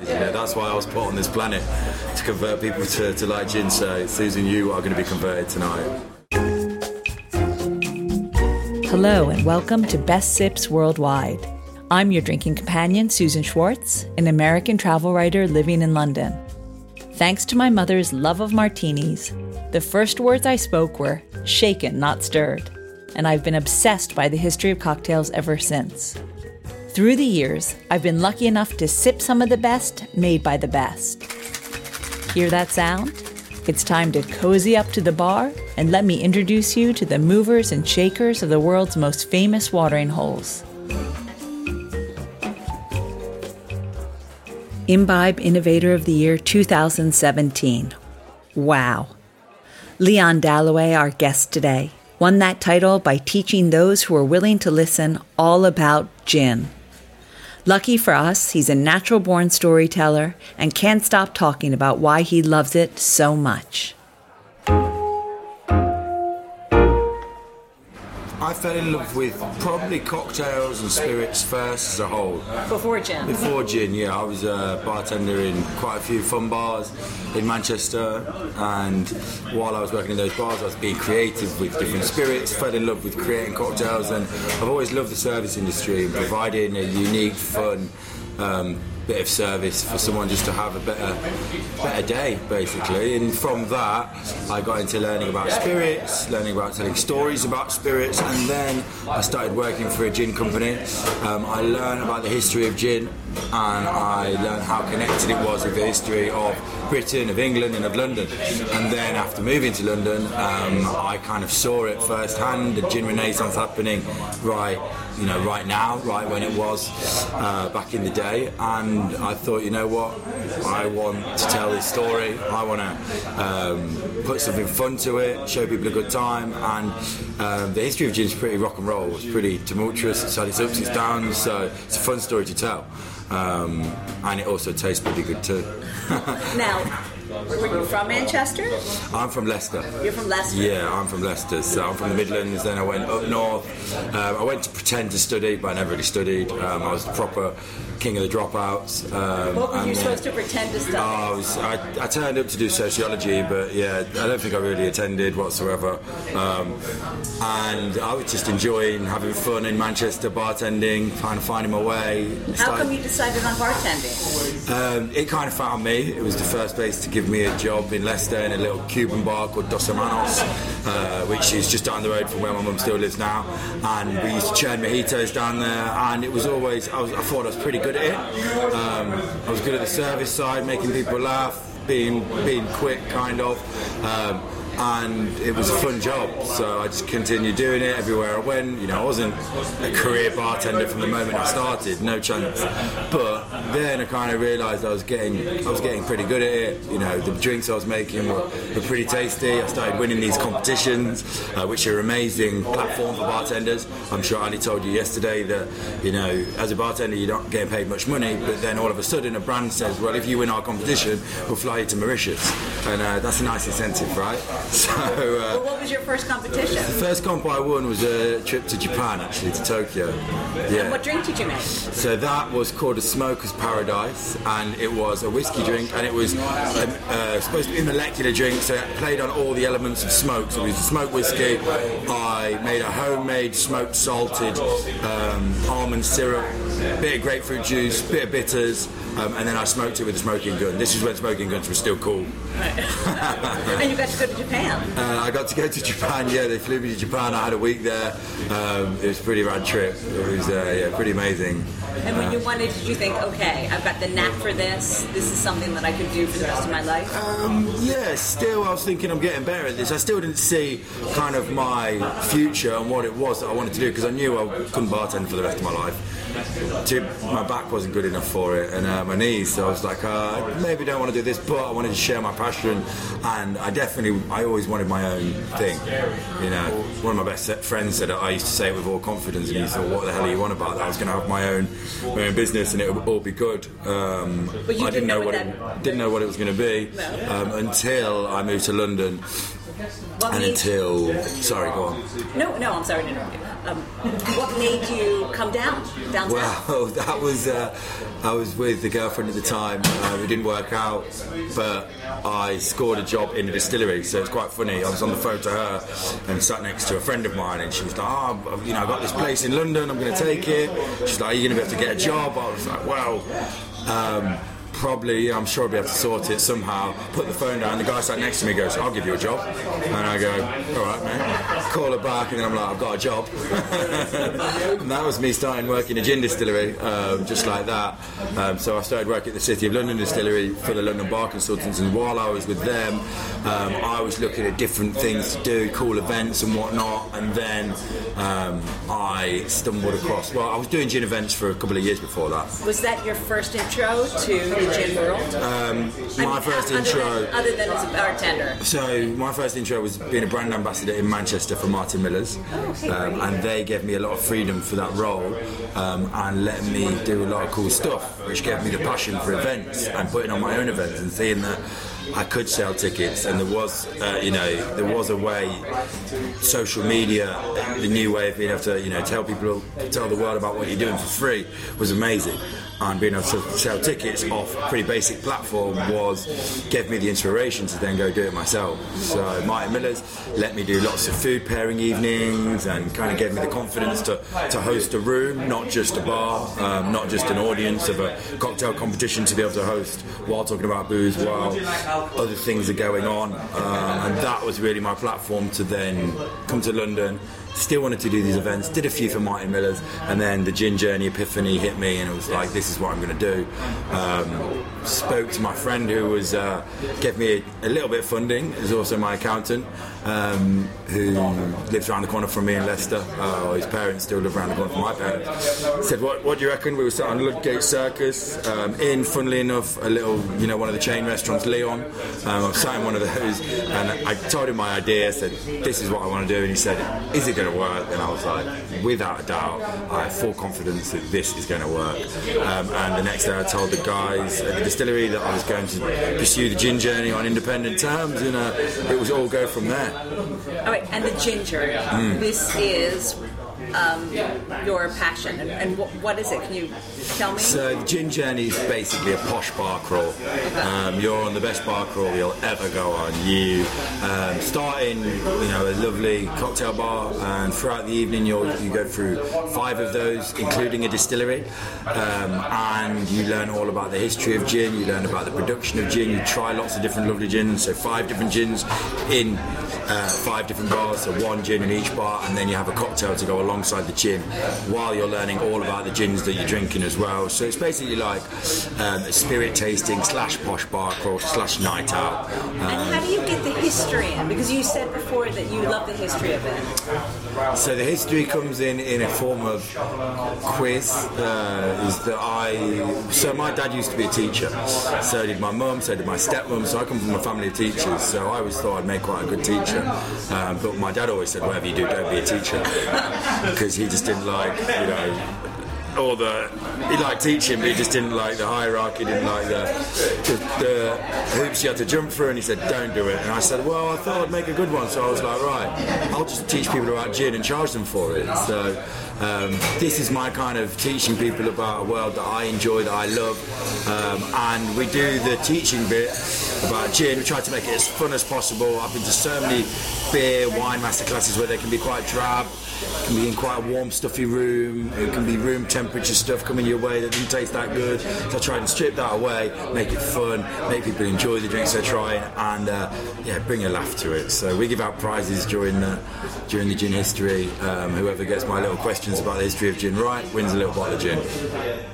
Yeah, that's why I was put on this planet to convert people to, to like gin. So, Susan, you are going to be converted tonight. Hello, and welcome to Best Sips Worldwide. I'm your drinking companion, Susan Schwartz, an American travel writer living in London. Thanks to my mother's love of martinis, the first words I spoke were shaken, not stirred, and I've been obsessed by the history of cocktails ever since. Through the years, I've been lucky enough to sip some of the best made by the best. Hear that sound? It's time to cozy up to the bar and let me introduce you to the movers and shakers of the world's most famous watering holes. Imbibe Innovator of the Year 2017. Wow. Leon Dalloway, our guest today, won that title by teaching those who are willing to listen all about gin. Lucky for us, he's a natural born storyteller and can't stop talking about why he loves it so much. I fell in love with probably cocktails and spirits first as a whole. Before gin? Before gin, yeah. I was a bartender in quite a few fun bars in Manchester, and while I was working in those bars, I was being creative with different spirits, fell in love with creating cocktails, and I've always loved the service industry and providing a unique, fun, um, bit of service for someone just to have a better better day basically. And from that I got into learning about spirits learning about telling stories about spirits and then I started working for a gin company. Um, I learned about the history of gin and I learned how connected it was with the history of Britain, of England, and of London. And then after moving to London, um, I kind of saw it firsthand, the gin renaissance happening right, you know, right now, right when it was uh, back in the day. And I thought, you know what, I want to tell this story. I want to um, put something fun to it, show people a good time. And um, the history of gin is pretty rock and roll. It's pretty tumultuous. It's had its ups, downs. So it's a fun story to tell. Um, and it also tastes pretty good too. now, were you from Manchester? I'm from Leicester. You're from Leicester? Yeah, I'm from Leicester. So I'm from the Midlands. Then I went up north. Um, I went to pretend to study, but I never really studied. Um, I was the proper king of the dropouts. Um, what were you supposed to pretend to study? I, was, I, I, turned up to do sociology, but yeah, I don't think I really attended whatsoever. Um, and I was just enjoying having fun in Manchester, bartending, kind of finding my way. How come you decided on bartending? Um, it kind of found me. It was the first place to give me a job in Leicester in a little Cuban bar called Dos Hermanos, uh, which is just down the road from where my mum still lives now. And we used to churn mojitos down there, and it was always, I, was, I thought I was pretty good at it. Um, I was good at the service side, making people laugh, being, being quick, kind of. Um, and it was a fun job. So I just continued doing it everywhere I went. You know, I wasn't a career bartender from the moment I started, no chance. But then I kind of realised I was getting, I was getting pretty good at it. You know, the drinks I was making were, were pretty tasty. I started winning these competitions, uh, which are amazing platform for bartenders. I'm sure Ali told you yesterday that you know, as a bartender, you're not getting paid much money, but then all of a sudden a brand says, well, if you win our competition, we'll fly you to Mauritius, and uh, that's a nice incentive, right? So, uh, well, what was your first competition? The first comp I won was a trip to Japan, actually, to Tokyo. Yeah. And what drink did you make? So that was called a Smoker's Paradise, and it was a whiskey drink, and it was um, uh, supposed to be a molecular drink, so it played on all the elements of smoke. So it was a smoked whiskey. I made a homemade smoked salted um, almond syrup, bit of grapefruit juice, bit of bitters, um, and then I smoked it with a smoking gun. This is when smoking guns were still cool. and you got to go to Japan. Uh, I got to go to Japan. Yeah, they flew me to Japan. I had a week there. Um, it was a pretty rad trip. It was uh, yeah, pretty amazing. And when you wanted, did you think, okay, I've got the knack for this. This is something that I could do for the rest of my life? Um, yeah, still, I was thinking I'm getting better at this. I still didn't see kind of my future and what it was that I wanted to do because I knew I couldn't bartend for the rest of my life. My back wasn't good enough for it, and uh, my knees. So I was like, uh, maybe don't want to do this, but I wanted to share my passion, and I definitely, I always wanted my own thing. You know, one of my best friends said I used to say it with all confidence, and he thought, "What the hell are you on about?" That I was going to have my own, my own business, and it would all be good. Um, I didn't, know, know what it didn't know what it was going to be um, until I moved to London. What and until sorry, go on. No, no, I'm sorry to interrupt you. Um, what made you come down downtown? Well, that was uh, I was with the girlfriend at the time. Uh, it didn't work out, but I scored a job in the distillery, so it's quite funny. I was on the phone to her and sat next to a friend of mine, and she was like, "Oh, you know, I got this place in London. I'm going to take it." She's like, "Are you going to be able to get a job?" I was like, "Well." Um, probably, I'm sure I'll be able to sort it somehow. Put the phone down. The guy sat next to me goes, I'll give you a job. And I go, all right, mate. Call her back, and then I'm like, I've got a job. and that was me starting working in a gin distillery, um, just like that. Um, so I started working at the City of London distillery for the London Bar Consultants, and while I was with them, um, I was looking at different things to do, cool events and whatnot. And then um, I stumbled across, well, I was doing gin events for a couple of years before that. Was that your first intro to the world? Um, my mean, first other intro. Than, other than as a bartender. So my first intro was being a brand ambassador in Manchester for Martin Miller's, okay, um, and they gave me a lot of freedom for that role um, and let me do a lot of cool stuff, which gave me the passion for events and putting on my own events and seeing that. I could sell tickets, and there was, uh, you know, there was a way. Social media, the new way of being able to, you know, tell people, tell the world about what you're doing for free was amazing. And being able to sell tickets off a pretty basic platform was gave me the inspiration to then go do it myself. So Martin Miller's let me do lots of food pairing evenings and kind of gave me the confidence to, to host a room, not just a bar, um, not just an audience of a cocktail competition to be able to host while talking about booze, while other things are going on. Um, and that was really my platform to then come to London. Still wanted to do these events, did a few for Martin Miller's, and then the gin journey epiphany hit me, and it was like, this is what I'm going to do. Um, spoke to my friend who was uh, gave me a, a little bit of funding, is also my accountant, um, who lives around the corner from me in Leicester. Uh, his parents still live around the corner from my parents. Said, what, what do you reckon? We were sat on Ludgate Circus, um, in, funnily enough, a little, you know, one of the chain restaurants, Leon. Um, I sat in one of those, and I told him my idea. Said, this is what I want to do, and he said, is it going to work? And I was like, without a doubt, I have full confidence that this is going to work. Um, and the next day, I told the guys at the distillery that I was going to pursue the gin journey on independent terms, and uh, it was all go from there. All right, and the ginger. Mm. This is um, your passion, and, and what, what is it? Can you tell me? So gin journey is basically a posh bar crawl. Um, you're on the best bar crawl you'll ever go on. You um, start in, you know, a lovely cocktail bar, and throughout the evening you'll, you go through five of those, including a distillery, um, and you learn all about the history of gin. You learn about the production of gin. You try lots of different lovely gins. So five different gins in uh, five different bars, so one gin in each bar, and then you have a cocktail to go alongside the gin while you're learning all about the gins that you're drinking as well. So it's basically like um, a spirit tasting slash posh bar crawl slash night out. and Um, how do you get the history in? Because you said before that you love the history of it. So the history comes in in a form of quiz. Uh, is that I? So my dad used to be a teacher. So did my mum. So did my stepmom. So I come from a family of teachers. So I always thought I'd make quite a good teacher. Um, but my dad always said, whatever you do, don't be a teacher, because he just didn't like, you know. All the he liked teaching, but he just didn't like the hierarchy, didn't like the, the, the hoops you had to jump through. And he said, "Don't do it." And I said, "Well, I thought I'd make a good one." So I was like, "Right, I'll just teach people about gin and charge them for it." So um, this is my kind of teaching people about a world that I enjoy, that I love, um, and we do the teaching bit about gin. We try to make it as fun as possible. I've been to so many beer, wine masterclasses where they can be quite drab, can be in quite a warm, stuffy room. It can be room temperature stuff coming your way that doesn't taste that good. So I try and strip that away, make it fun, make people enjoy the drinks they're trying, and uh, yeah, bring a laugh to it. So we give out prizes during the during the gin history. Um, whoever gets my little questions about the history of gin right wins a little bottle of gin.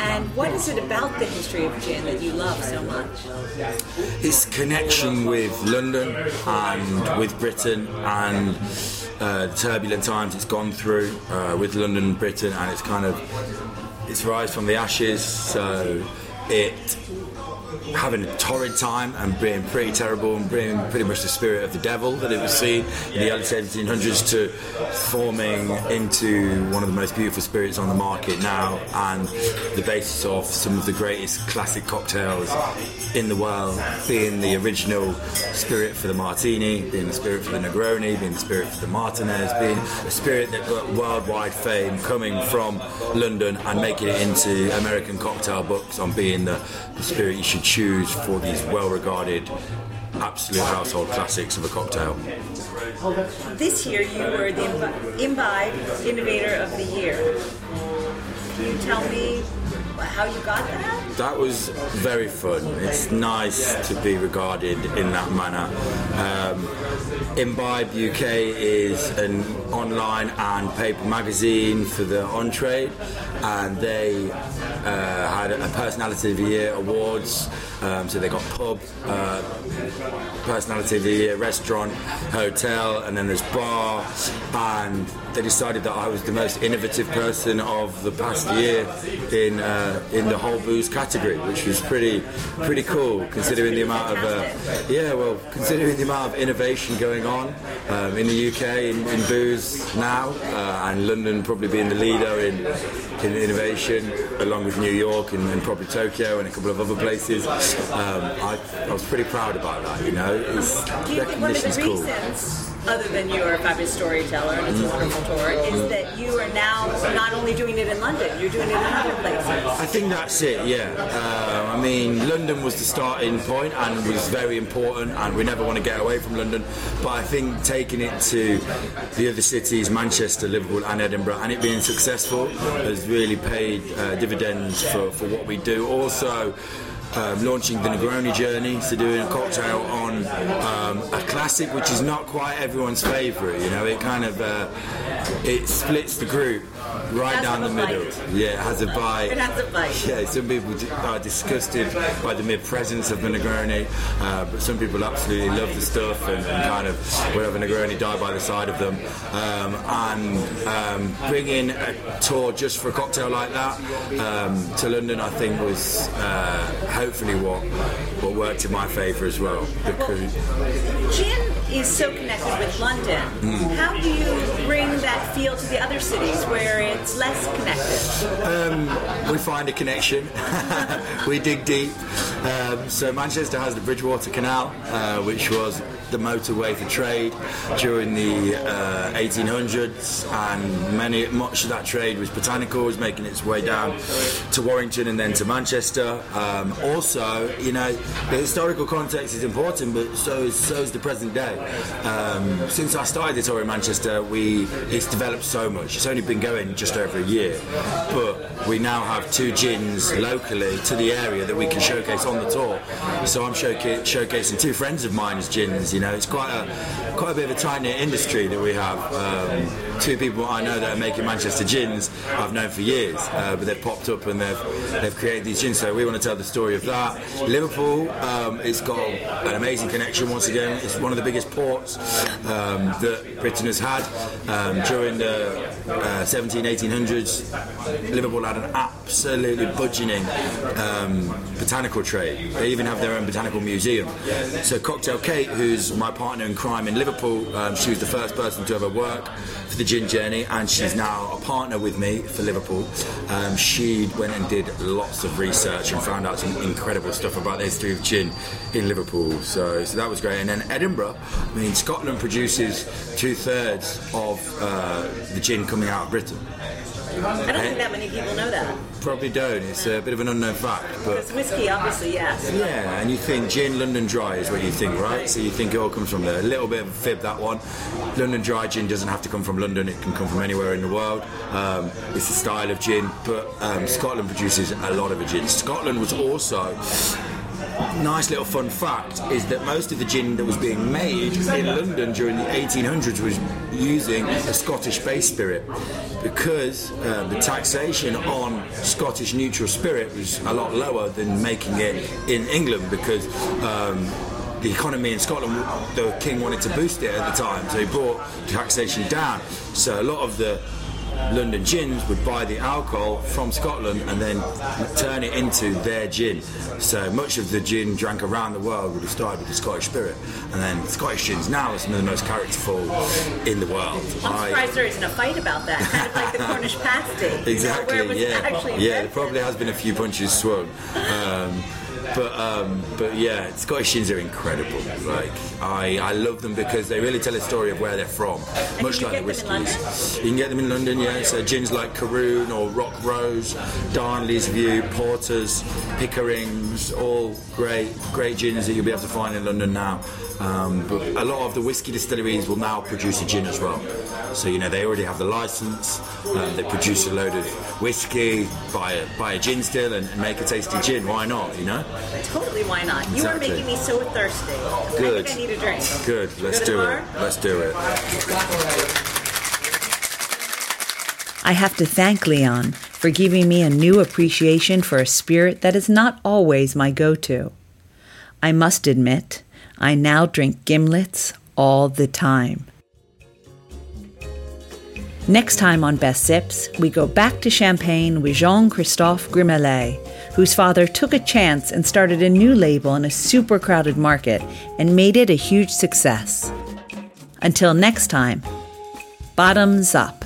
And what is it about the history of gin that you love so much? its connection with London and with Britain and uh, the turbulent times it's gone through uh, with London and Britain and it's kind of its rise from the ashes so it having a torrid time and being pretty terrible and being pretty much the spirit of the devil that it was seen in the early 1700s to forming into one of the most beautiful spirits on the market now and the basis of some of the greatest classic cocktails in the world being the original spirit for the martini, being the spirit for the Negroni, being the spirit for the Martinez, being a spirit that got worldwide fame coming from London and making it into American cocktail books on being the, the spirit you should choose for these well regarded absolute household classics of a cocktail. This year you were the Imbi- Imbibe Innovator of the Year. Can you tell me how you got that? That was very fun. It's nice to be regarded in that manner. Um, Imbibe UK is an online and paper magazine for the on trade, and they uh, had a Personality of the Year awards. Um, so they got pub, uh, Personality of the Year, restaurant, hotel, and then there's bar. And they decided that I was the most innovative person of the past year in uh, in the whole booze category, which was pretty pretty cool considering the amount of uh, yeah, well, considering the amount of innovation going on um, in the UK in, in booze now, uh, and London probably being the leader in in innovation, along with New York and, and probably Tokyo and a couple of other places. Um, I, I was pretty proud about that. You know, it's, Do you think one of the recognition's cool. Other than you are a fabulous storyteller and it's a wonderful tour, is that you are now not only doing it in London, you're doing it in other places? I think that's it, yeah. Um, I mean, London was the starting point and was very important, and we never want to get away from London. But I think taking it to the other cities, Manchester, Liverpool, and Edinburgh, and it being successful has really paid uh, dividends for, for what we do. Also, um, launching the Negroni journey, so doing a cocktail on um, a classic which is not quite everyone's favourite. You know, it kind of uh, it splits the group right down the middle. bite. Yeah, it has a bite. It has a bite. Yeah, some people are disgusted by the mere presence of the Negroni, uh, but some people absolutely love the stuff and, and kind of a Negroni die by the side of them. Um, and um, bringing a tour just for a cocktail like that um, to London, I think, was uh, hopefully what what worked in my favour as well. Because Gin is so connected with London. Mm. How do you bring that feel to the other cities where it's less connected? we find a connection. we dig deep. Um, so Manchester has the Bridgewater Canal, uh, which was the motorway for trade during the uh, 1800s, and many much of that trade was botanical, was making its way down to Warrington and then to Manchester. Um, also, you know, the historical context is important, but so is so is the present day. Um, since I started the tour in Manchester, we it's developed so much. It's only been going just over a year, but we now have two gins locally to the area that we can showcase on the tour. So I'm showca- showcasing two friends of mine as gins. You know, it's quite a quite a bit of a tight knit industry that we have. Um, two people I know that are making Manchester gins I've known for years, uh, but they've popped up and they've they've created these gins. So we want to tell the story of that. Liverpool, um, it's got an amazing connection once again. It's one of the biggest ports um, that Britain has had um, during the uh, 17, 1800s. Liverpool had an absolutely budgeting um, botanical trade. They even have their own botanical museum. So Cocktail Kate, who's my partner in crime in Liverpool, um, she was the first person to ever work for the gin journey, and she's now a partner with me for Liverpool. Um, she went and did lots of research and found out some incredible stuff about the history of gin in Liverpool. So, so that was great. And then Edinburgh, I mean, Scotland produces two thirds of uh, the gin coming out of Britain. I don't think that many people know that. Probably don't. It's a bit of an unknown fact, but Because whiskey, obviously, yes. yeah, and you think gin London Dry is what you think, right? So you think it all comes from there. A little bit of a fib that one. London Dry gin doesn't have to come from London; it can come from anywhere in the world. Um, it's a style of gin, but um, Scotland produces a lot of a gin. Scotland was also nice little fun fact is that most of the gin that was being made in London during the 1800s was using a Scottish base spirit because uh, the taxation on Scottish neutral spirit was a lot lower than making it in England because um, the economy in Scotland, the king wanted to boost it at the time, so he brought taxation down. So a lot of the London gins would buy the alcohol from Scotland and then turn it into their gin. So much of the gin drank around the world would have started with the Scottish spirit, and then Scottish gins now are some of the most characterful in the world. I'm I- surprised there isn't a fight about that, kind of like the Cornish pasty. you know, Exactly. it was yeah. Yeah. There probably has been a few punches swung. Um, but um, but yeah, Scottish gins are incredible. Like I, I love them because they really tell a story of where they're from, much like the get them in whiskies. You can get them in London, yeah. So gins like Caorunn or Rock Rose, Darnley's View, Porters, Pickerings, all great great gins that you'll be able to find in London now. Um, but a lot of the whiskey distilleries will now produce a gin as well. So you know they already have the license. Um, they produce a load of whiskey, buy a buy a gin still, and, and make a tasty gin. Why not? You know. Totally, why not? You are making me so thirsty. Good. I think I need a drink. Good. Let's Go do the it. Let's do it. I have to thank Leon for giving me a new appreciation for a spirit that is not always my go to. I must admit, I now drink gimlets all the time. Next time on Best Sips, we go back to Champagne with Jean Christophe Gremillet, whose father took a chance and started a new label in a super crowded market and made it a huge success. Until next time, bottoms up.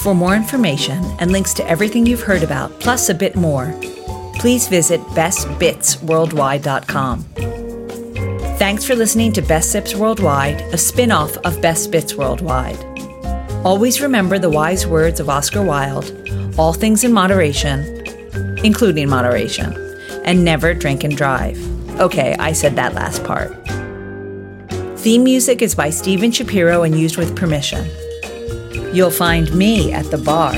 For more information and links to everything you've heard about, plus a bit more, please visit bestbitsworldwide.com. Thanks for listening to Best Sips Worldwide, a spin off of Best Bits Worldwide. Always remember the wise words of Oscar Wilde all things in moderation, including moderation, and never drink and drive. Okay, I said that last part. Theme music is by Steven Shapiro and used with permission. You'll find me at the bar